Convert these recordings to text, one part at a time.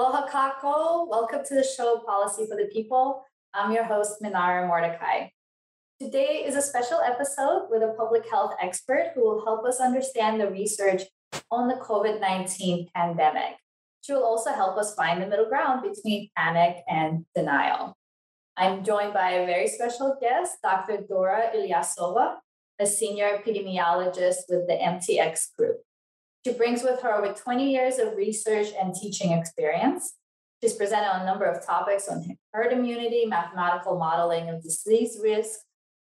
Aloha kako. Welcome to the show Policy for the People. I'm your host, Minara Mordecai. Today is a special episode with a public health expert who will help us understand the research on the COVID 19 pandemic. She will also help us find the middle ground between panic and denial. I'm joined by a very special guest, Dr. Dora Ilyasova, a senior epidemiologist with the MTX Group. She brings with her over 20 years of research and teaching experience. She's presented on a number of topics on herd immunity, mathematical modeling of disease risk,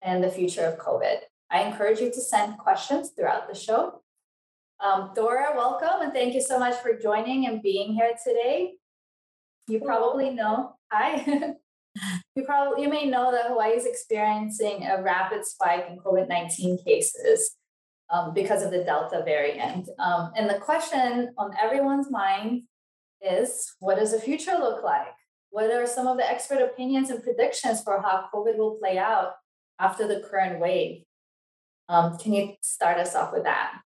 and the future of COVID. I encourage you to send questions throughout the show. Um, Dora, welcome, and thank you so much for joining and being here today. You probably know, hi. you probably you may know that Hawaii is experiencing a rapid spike in COVID-19 cases um, because of the Delta variant. Um, and the question on everyone's mind is what does the future look like? What are some of the expert opinions and predictions for how COVID will play out after the current wave? Um, can you start us off with that?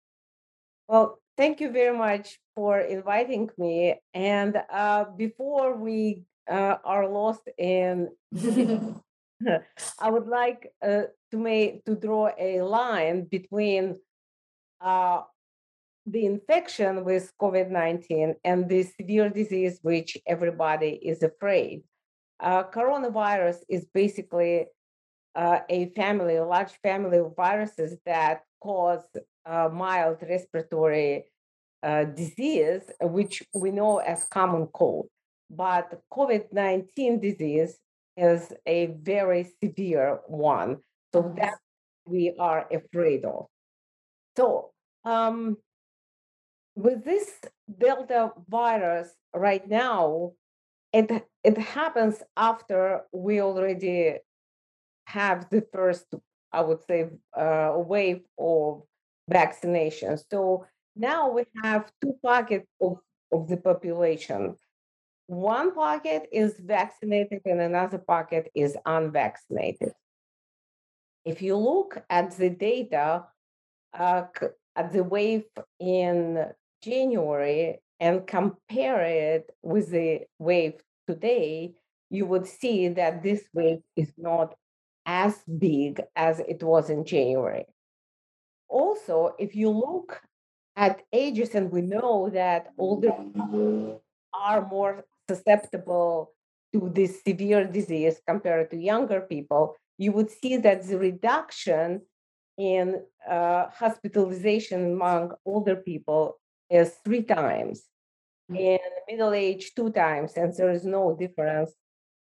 Well, thank you very much for inviting me. And uh, before we uh, are lost in, I would like uh, to make to draw a line between uh, the infection with COVID 19 and the severe disease, which everybody is afraid. Uh, coronavirus is basically uh, a family, a large family of viruses that cause uh, mild respiratory uh, disease, which we know as common cold. But COVID 19 disease is a very severe one. So that we are afraid of. So um, with this Delta virus right now, it it happens after we already have the first, I would say, uh, wave of vaccination. So now we have two pockets of, of the population. One pocket is vaccinated and another pocket is unvaccinated. If you look at the data, uh, at the wave in January and compare it with the wave today, you would see that this wave is not as big as it was in January. Also, if you look at ages, and we know that older people are more susceptible to this severe disease compared to younger people, you would see that the reduction in uh, hospitalization among older people is three times, mm. in middle age two times, and there is no difference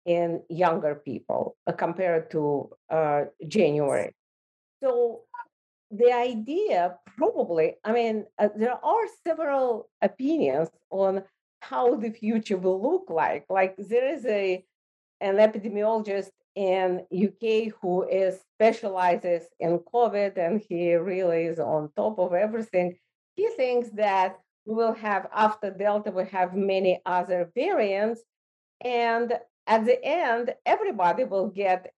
in younger people uh, compared to uh, January. So the idea probably, I mean, uh, there are several opinions on how the future will look like. Like there is a an epidemiologist in UK who is specializes in COVID and he really is on top of everything. He thinks that we will have after Delta, we have many other variants, and at the end, everybody will get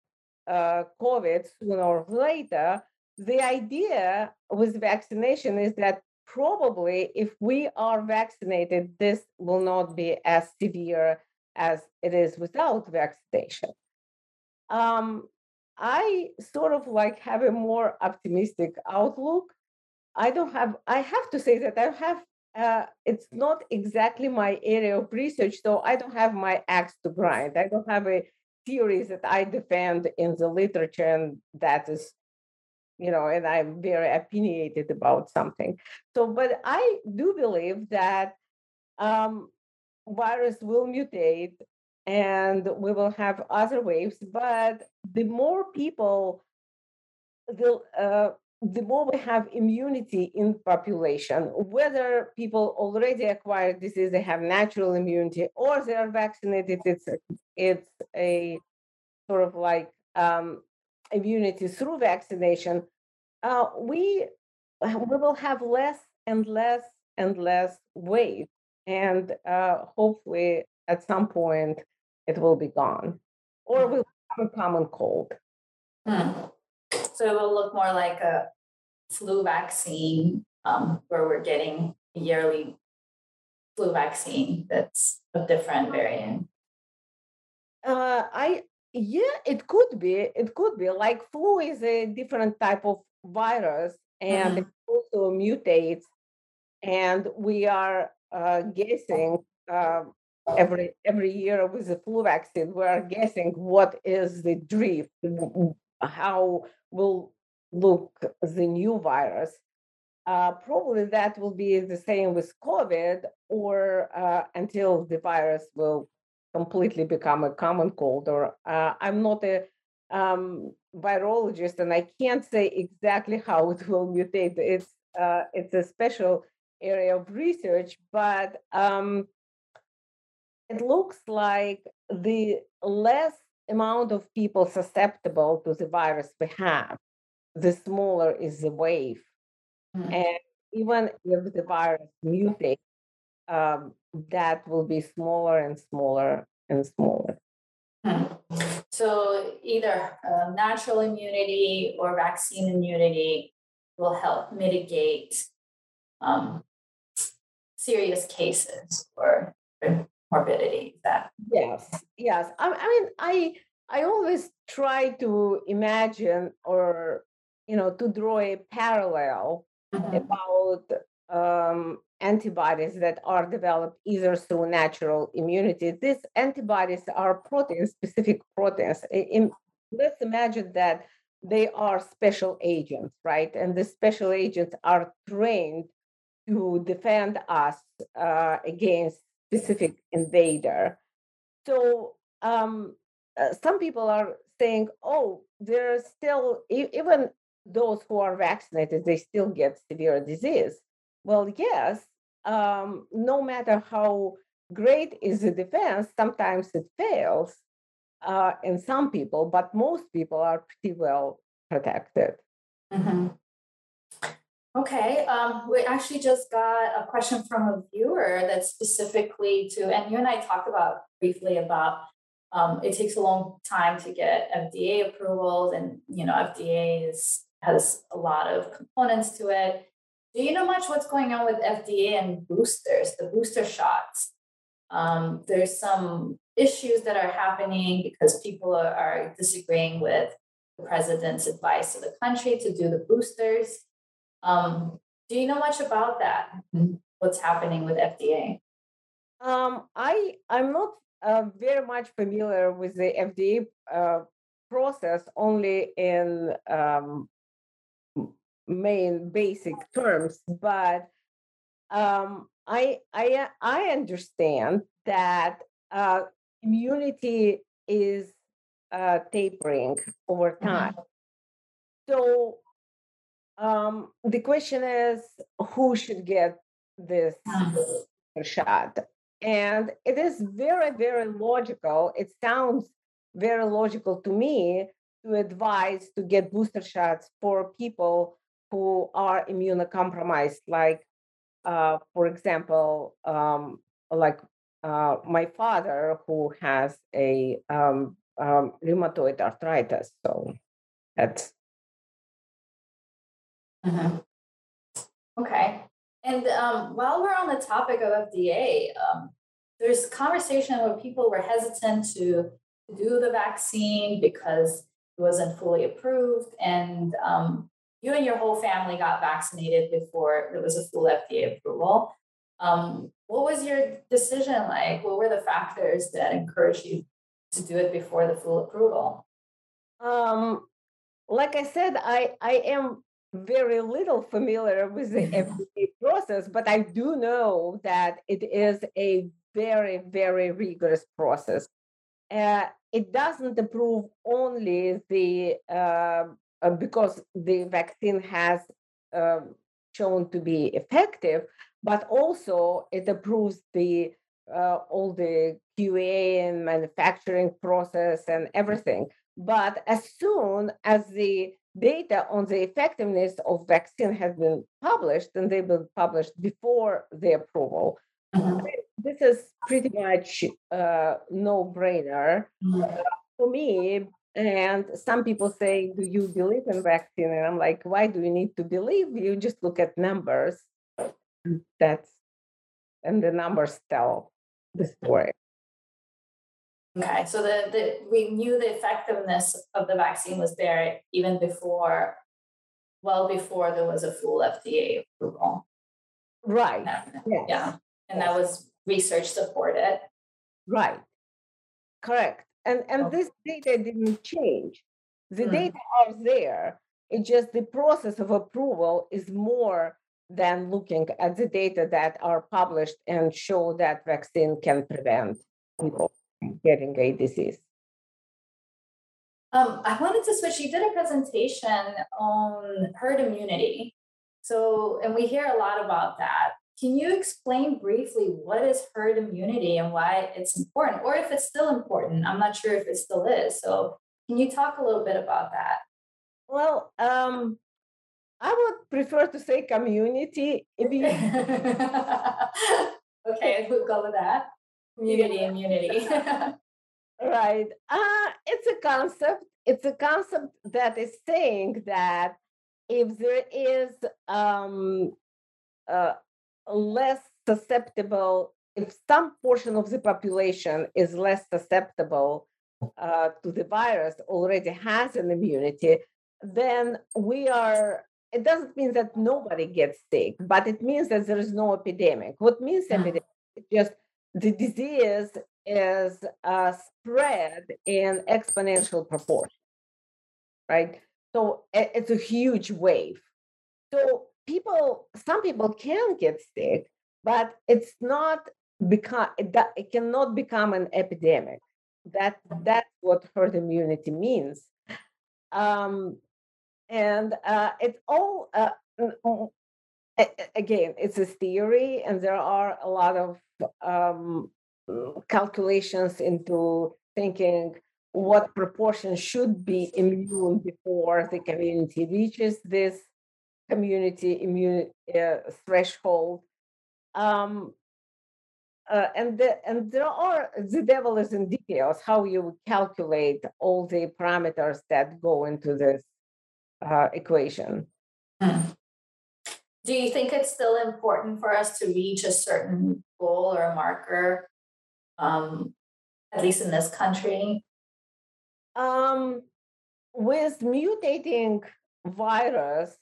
uh, COVID sooner or later. The idea with vaccination is that probably if we are vaccinated, this will not be as severe as it is without vaccination. Um, I sort of like have a more optimistic outlook. I don't have, I have to say that I have, uh, it's not exactly my area of research, so I don't have my axe to grind. I don't have a theories that I defend in the literature and that is, you know, and I'm very opinionated about something. So, but I do believe that um, virus will mutate and we will have other waves. But the more people, the uh, the more we have immunity in population, whether people already acquired disease, they have natural immunity, or they are vaccinated, it's it's a sort of like um, immunity through vaccination. Uh, we we will have less and less and less waves, and uh, hopefully at some point it will be gone, or we'll become a common cold. Hmm. So it will look more like a flu vaccine um, where we're getting a yearly flu vaccine that's a different variant? Uh, I yeah, it could be. It could be like flu is a different type of virus, and mm-hmm. it also mutates. And we are uh, guessing uh, every every year with the flu vaccine. We are guessing what is the drift, how will look the new virus. Uh, probably that will be the same with COVID, or uh, until the virus will completely become a common cold. Or uh, I'm not a um, virologist, and I can't say exactly how it will mutate. It's uh, it's a special area of research, but um, it looks like the less amount of people susceptible to the virus we have, the smaller is the wave. Mm-hmm. And even if the virus mutates, um, that will be smaller and smaller and smaller. Hmm. So either uh, natural immunity or vaccine immunity will help mitigate um, serious cases or, or morbidity. That yes, yes. I, I mean, I I always try to imagine or you know to draw a parallel mm-hmm. about um, antibodies that are developed either through natural immunity. These antibodies are protein specific proteins. In, let's imagine that they are special agents, right? And the special agents are trained to defend us uh, against specific invader. So um, uh, some people are saying, oh, there's still, even those who are vaccinated, they still get severe disease. Well, yes, um, no matter how great is the defense, sometimes it fails uh, in some people, but most people are pretty well protected. Mm-hmm. Okay, um, we actually just got a question from a viewer that's specifically to, and you and I talked about briefly about um, it takes a long time to get FDA approvals, and you know FDA is has a lot of components to it. Do you know much what's going on with FDA and boosters, the booster shots? Um, there's some issues that are happening because people are, are disagreeing with the president's advice to the country to do the boosters. Um, do you know much about that? What's happening with FDA? Um, I I'm not uh, very much familiar with the FDA uh, process, only in um, main basic terms, but um, I I I understand that uh, immunity is uh, tapering over mm-hmm. time. Mm-hmm. So um, the question is who should get this mm-hmm. shot? And it is very, very logical. It sounds very logical to me to advise to get booster shots for people who are immunocompromised, like, uh, for example, um, like uh, my father who has a um, um, rheumatoid arthritis. So that's Mm-hmm. Okay. And um, while we're on the topic of FDA, um, there's conversation where people were hesitant to do the vaccine because it wasn't fully approved. And um, you and your whole family got vaccinated before there was a full FDA approval. Um, what was your decision like? What were the factors that encouraged you to do it before the full approval? Um, like I said, I I am very little familiar with the FDA process, but I do know that it is a very, very rigorous process. Uh, it doesn't approve only the uh, uh, because the vaccine has um, shown to be effective, but also it approves the uh, all the QA and manufacturing process and everything. But as soon as the data on the effectiveness of vaccine has been published and they've been published before the approval. Mm-hmm. This is pretty much a no-brainer mm-hmm. uh, for me. And some people say, "Do you believe in vaccine?" And I'm like, "Why do you need to believe? You just look at numbers. That's and the numbers tell the story. Okay, so the, the we knew the effectiveness of the vaccine was there even before, well before there was a full FDA approval. Right. Yes. Yeah, and that was research supported. Right. Correct. And and oh. this data didn't change. The mm. data are there. It's just the process of approval is more than looking at the data that are published and show that vaccine can prevent people getting a disease. Um, I wanted to switch. You did a presentation on herd immunity. So, and we hear a lot about that. Can you explain briefly what is herd immunity and why it's important, or if it's still important? I'm not sure if it still is. So, can you talk a little bit about that? Well, um, I would prefer to say community. okay, we'll go with that. Community immunity. right. Uh, it's a concept. It's a concept that is saying that if there is um, uh, less susceptible, if some portion of the population is less susceptible uh, to the virus, already has an immunity, then we are it doesn't mean that nobody gets sick, but it means that there is no epidemic. What means mm. epidemic? Just the disease is uh, spread in exponential proportion, right? So it's a huge wave. So people, some people can get sick, but it's not become it, cannot become an epidemic. That that's what herd immunity means. Um, and uh, it's all uh, again it's a theory and there are a lot of um, calculations into thinking what proportion should be immune before the community reaches this community immune uh, threshold um, uh, and the, and there are the devil is in details how you calculate all the parameters that go into this uh, equation. Hmm. Do you think it's still important for us to reach a certain goal or a marker, um, at least in this country? Um, with mutating virus,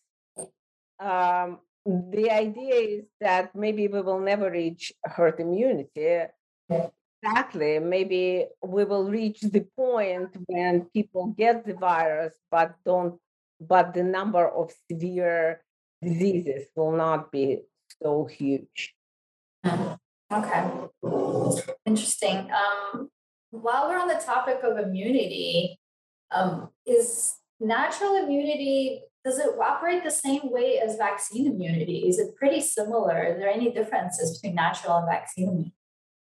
um, the idea is that maybe we will never reach herd immunity. Exactly. Maybe we will reach the point when people get the virus but don't but the number of severe diseases will not be so huge. Okay, interesting. Um, while we're on the topic of immunity, um, is natural immunity does it operate the same way as vaccine immunity? Is it pretty similar? Are there any differences between natural and vaccine immunity?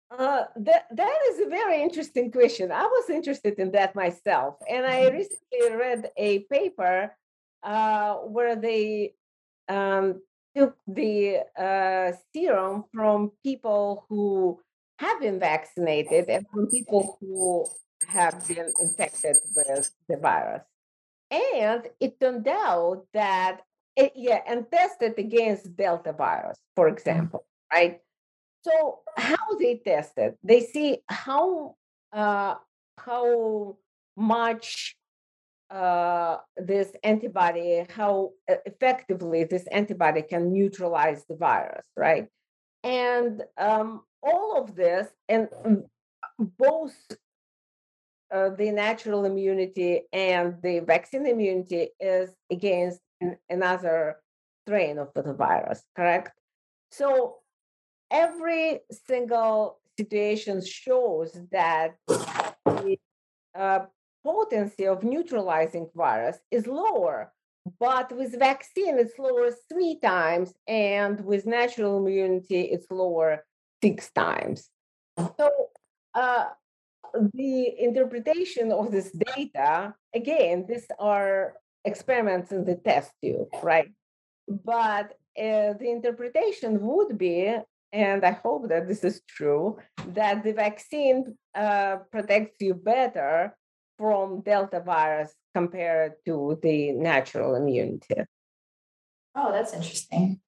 Uh, that that is a very interesting question. I was interested in that myself, and I mm-hmm. recently read a paper uh, where they um, took the uh, serum from people who have been vaccinated and from people who have been infected with the virus, and it turned out that it, yeah, and tested against Delta virus, for mm-hmm. example, right? So how they tested? They see how uh, how much uh, this antibody, how effectively this antibody can neutralize the virus, right? And um, all of this, and mm, both uh, the natural immunity and the vaccine immunity is against an, another strain of the virus, correct? So every single situation shows that the uh, potency of neutralizing virus is lower but with vaccine it's lower three times and with natural immunity it's lower six times. So uh, the interpretation of this data again these are experiments in the test tube right? But uh, the interpretation would be and I hope that this is true, that the vaccine uh, protects you better from Delta virus compared to the natural immunity. Oh, that's interesting.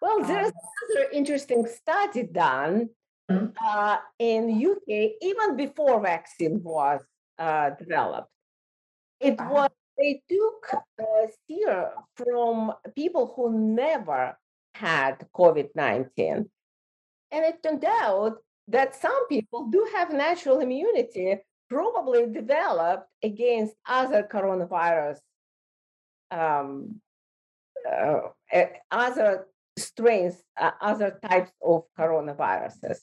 Well, there's um, another interesting study done mm-hmm. uh, in UK even before vaccine was uh, developed. It was they took uh, serum from people who never had COVID 19. And it turned out that some people do have natural immunity, probably developed against other coronavirus, um, uh, other strains, uh, other types of coronaviruses.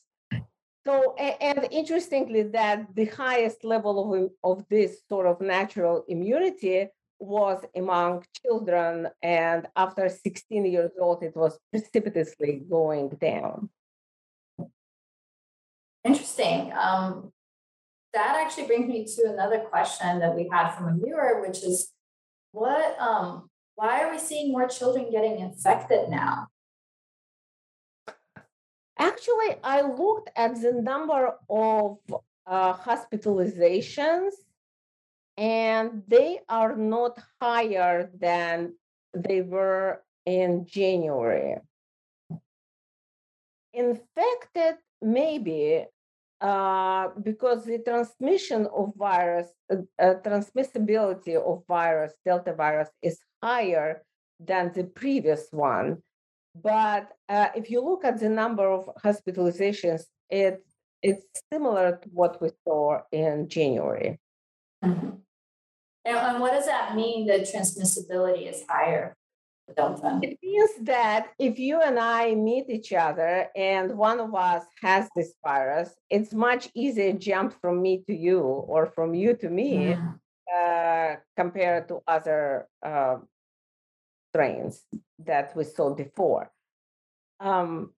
So, and interestingly, that the highest level of, of this sort of natural immunity was among children, and after 16 years old, it was precipitously going down. Interesting. Um, that actually brings me to another question that we had from a viewer, which is, what? Um, why are we seeing more children getting infected now? Actually, I looked at the number of uh, hospitalizations, and they are not higher than they were in January. Infected, maybe, uh, because the transmission of virus, uh, uh, transmissibility of virus, Delta virus, is higher than the previous one. But uh, if you look at the number of hospitalizations, it, it's similar to what we saw in January. Mm-hmm. And, and what does that mean that transmissibility is higher? Delta? It means that if you and I meet each other and one of us has this virus, it's much easier to jump from me to you or from you to me mm. uh, compared to other uh, strains that we saw before. Um,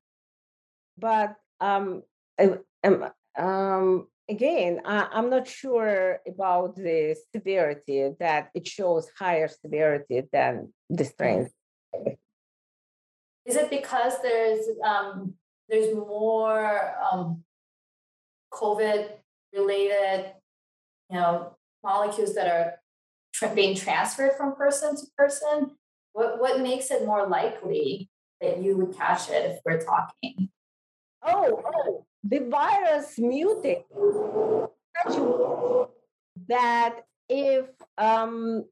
but um, um, um, again, I, am not sure about the severity that it shows higher severity than the strains. Is it because there's um, there's more um, COVID related, you know, molecules that are tra- being transferred from person to person? What what makes it more likely that you would catch it if we're talking? Oh, oh, the virus mutates that if um,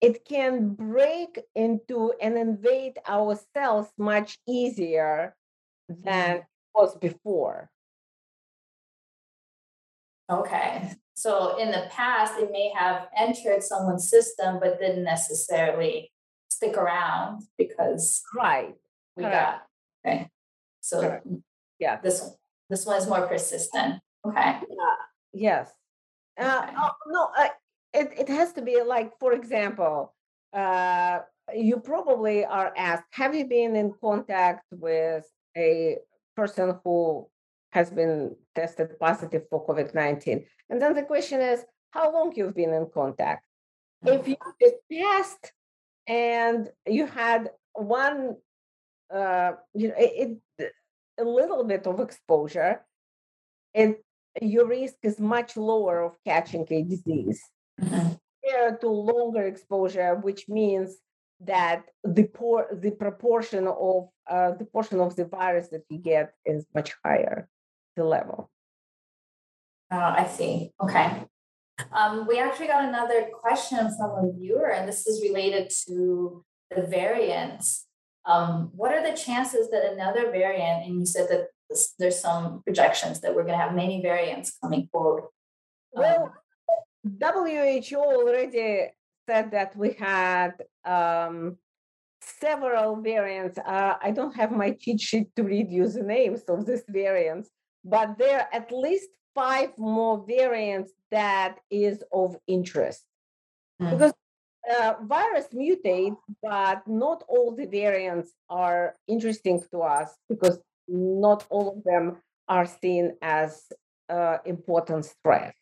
it can break into and invade our cells much easier than mm-hmm. it was before. Okay. So in the past, it may have entered someone's system, but didn't necessarily stick around because right we Correct. got okay. So Correct. yeah, this this one is more persistent. Okay. Yeah. Yes. Uh, okay. Uh, no, uh, it it has to be like, for example, uh, you probably are asked, have you been in contact with a person who has been tested positive for COVID 19? And then the question is, how long you've been in contact? If mm-hmm. you test and you had one uh, you know it, it, a little bit of exposure and your risk is much lower of catching a disease. Compared to longer exposure which means that the por- the proportion of uh, the portion of the virus that you get is much higher the level Oh, i see okay um, we actually got another question from a viewer, and this is related to the variants. Um, what are the chances that another variant, and you said that this, there's some projections that we're going to have many variants coming forward? Well, WHO already said that we had um, several variants. Uh, I don't have my cheat sheet to read you the names of these variants, but there are at least five more variants that is of interest. Mm. Because uh, virus mutate, but not all the variants are interesting to us because not all of them are seen as uh, important threat.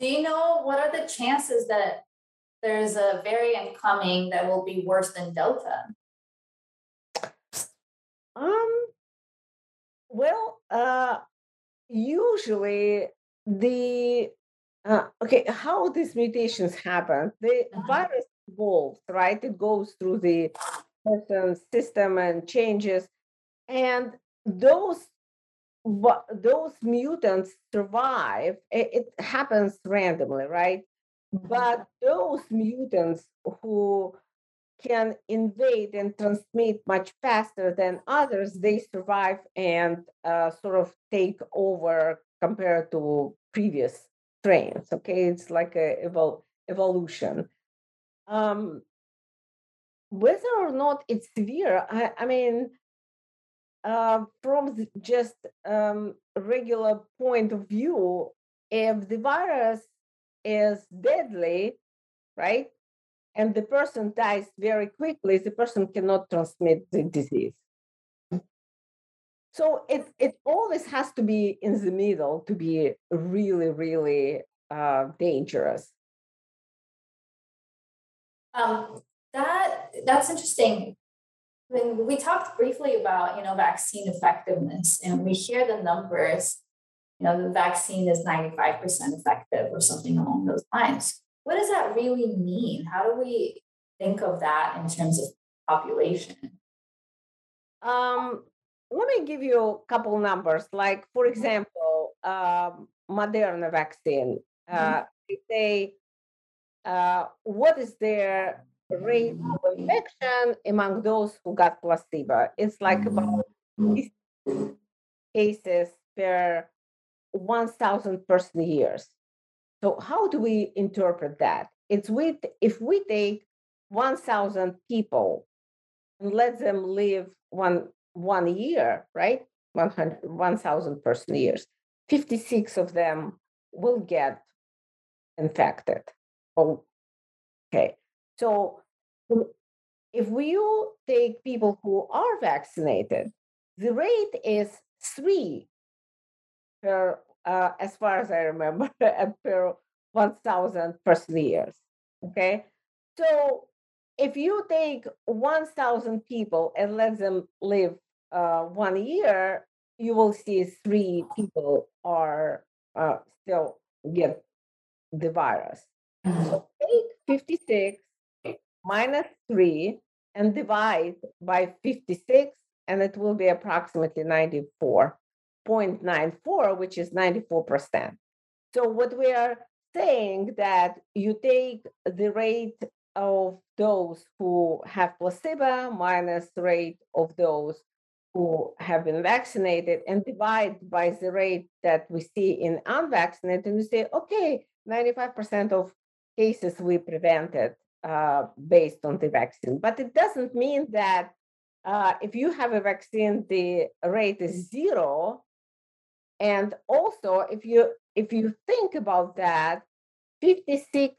Do you know what are the chances that there's a variant coming that will be worse than Delta? Um. Well, uh, usually the uh, okay how these mutations happen the uh-huh. virus evolves right it goes through the person's system and changes. And those those mutants survive. It, it happens randomly, right? But those mutants who can invade and transmit much faster than others, they survive and uh, sort of take over compared to previous strains. Okay, it's like a evol- evolution. Um, whether or not it's severe, I, I mean, uh, from just um, regular point of view, if the virus is deadly, right, and the person dies very quickly, the person cannot transmit the disease. So it it always has to be in the middle to be really really uh, dangerous. Um, that that's interesting. When we talked briefly about you know vaccine effectiveness, and we hear the numbers, you know the vaccine is ninety five percent effective or something along those lines. What does that really mean? How do we think of that in terms of population? Um, let me give you a couple numbers. Like, for mm-hmm. example, um, Moderna vaccine. Uh, mm-hmm. They say, uh, what is their rate of infection among those who got placebo? It's like about mm-hmm. cases per 1,000 person years. So, how do we interpret that? It's with if we take 1,000 people and let them live one one year, right? 1,000 person years. 56 of them will get infected. Okay. So if we take people who are vaccinated, the rate is three per, uh, as far as I remember, per 1,000 person years. Okay. So if you take 1,000 people and let them live uh, one year, you will see three people are uh, still get the virus. So take 56 minus 3 and divide by 56, and it will be approximately 94.94, which is 94%. So what we are saying that you take the rate of those who have placebo minus rate of those who have been vaccinated and divide by the rate that we see in unvaccinated, and you say, okay, 95% of cases we prevented uh, based on the vaccine. But it doesn't mean that uh, if you have a vaccine, the rate is zero. And also, if you if you think about that, 56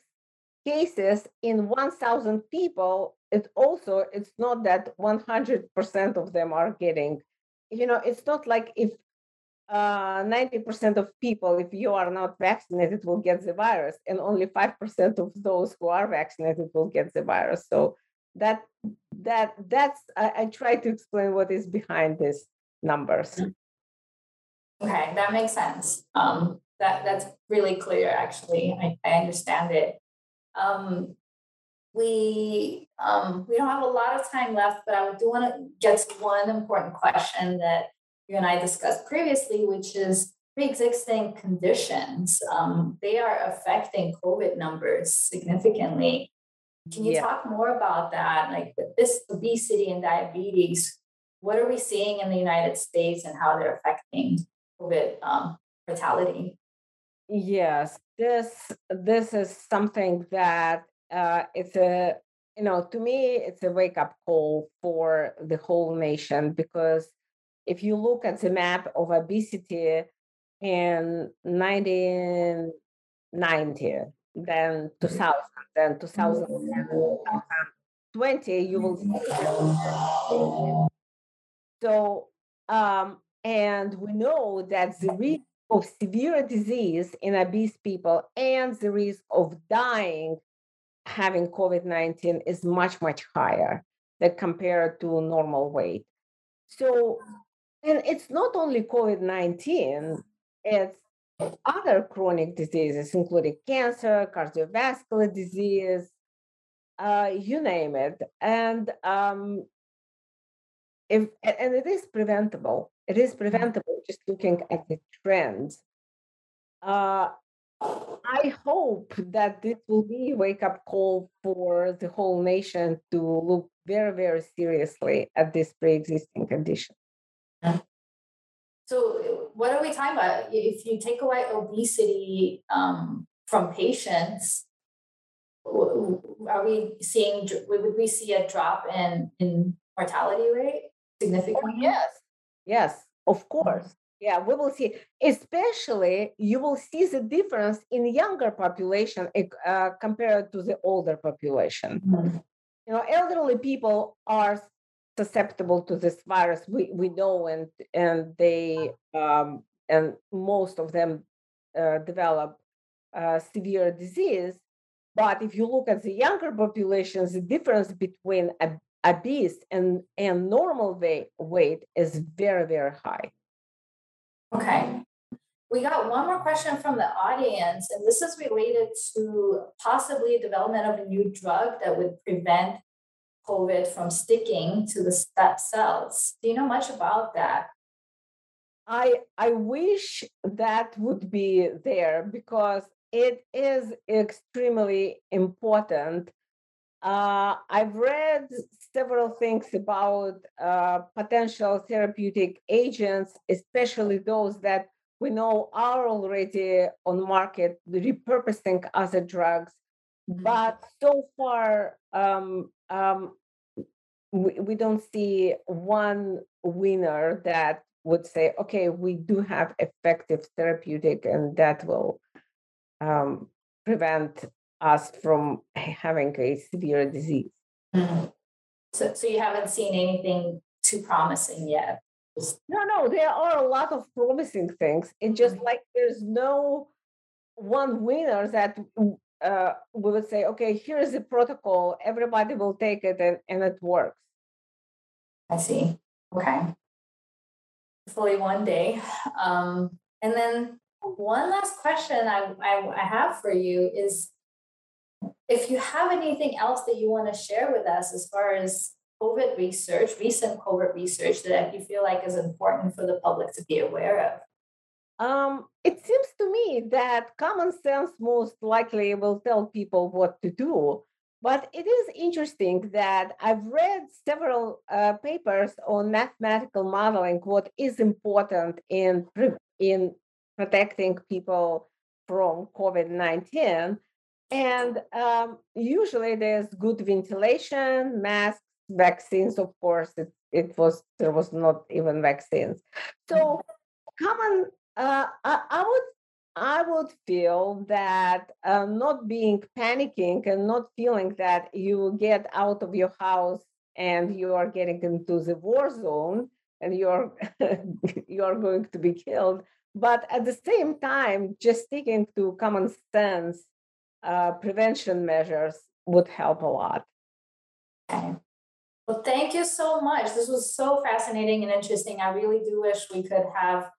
cases in 1,000 people, it also it's not that 100% of them are getting. You know, it's not like if uh, 90% of people, if you are not vaccinated, will get the virus, and only 5% of those who are vaccinated will get the virus. So that that that's I, I try to explain what is behind these numbers. Okay, that makes sense. Um, that that's really clear. Actually, I, I understand it. Um, we um, we don't have a lot of time left, but I do want to get to one important question that you and I discussed previously, which is pre-existing conditions. Um, they are affecting COVID numbers significantly. Can you yeah. talk more about that? Like this obesity and diabetes, what are we seeing in the United States and how they're affecting COVID um, mortality? Yes, this this is something that uh, it's a you know to me it's a wake up call for the whole nation because if you look at the map of obesity in 1990 then 2000 then 2020 you will see so um, and we know that the risk of severe disease in obese people and the risk of dying having COVID 19 is much, much higher than compared to normal weight. So, and it's not only COVID 19, it's other chronic diseases, including cancer, cardiovascular disease, uh, you name it. And um, if and it is preventable. It is preventable just looking at the trends. Uh, I hope that this will be a wake up call for the whole nation to look very, very seriously at this pre existing condition. So, what are we talking about? If you take away obesity um, from patients, are we seeing, would we see a drop in, in mortality rate significantly? Oh, yes, yes, of course. Yeah, we will see. Especially, you will see the difference in younger population uh, compared to the older population. Mm-hmm. You know, elderly people are susceptible to this virus. We we know, and and they um, and most of them uh, develop uh, severe disease. But if you look at the younger populations, the difference between a obese and and normal weight weight is very very high. Okay. We got one more question from the audience, and this is related to possibly development of a new drug that would prevent COVID from sticking to the step cells. Do you know much about that? I I wish that would be there because it is extremely important. Uh, I've read several things about uh, potential therapeutic agents, especially those that we know are already on market, repurposing other drugs. Mm-hmm. But so far, um, um, we, we don't see one winner that would say, okay, we do have effective therapeutic, and that will um, prevent us from having a severe disease. Mm-hmm. So, so you haven't seen anything too promising yet? No, no, there are a lot of promising things. It's just mm-hmm. like there's no one winner that uh, we would say, okay, here's the protocol, everybody will take it and, and it works. I see. Okay. Hopefully one day. Um, and then one last question I, I, I have for you is if you have anything else that you want to share with us as far as COVID research, recent COVID research that you feel like is important for the public to be aware of? Um, it seems to me that common sense most likely will tell people what to do. But it is interesting that I've read several uh, papers on mathematical modeling, what is important in, in protecting people from COVID 19. And um, usually there's good ventilation, masks, vaccines. Of course, it, it was there was not even vaccines. So mm-hmm. common, uh, I, I, would I would feel that uh, not being panicking and not feeling that you get out of your house and you are getting into the war zone and you're you're going to be killed but at the same time just sticking to common sense uh, prevention measures would help a lot. Okay. Well, thank you so much. This was so fascinating and interesting. I really do wish we could have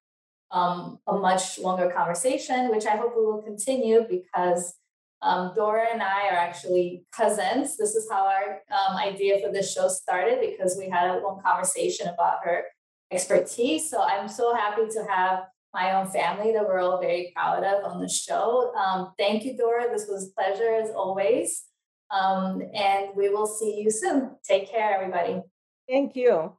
um, a much longer conversation, which I hope we will continue because um, Dora and I are actually cousins. This is how our um, idea for this show started because we had a long conversation about her expertise. So I'm so happy to have my own family that we're all very proud of on the show. Um, thank you, Dora. This was a pleasure as always. Um, and we will see you soon. Take care, everybody. Thank you.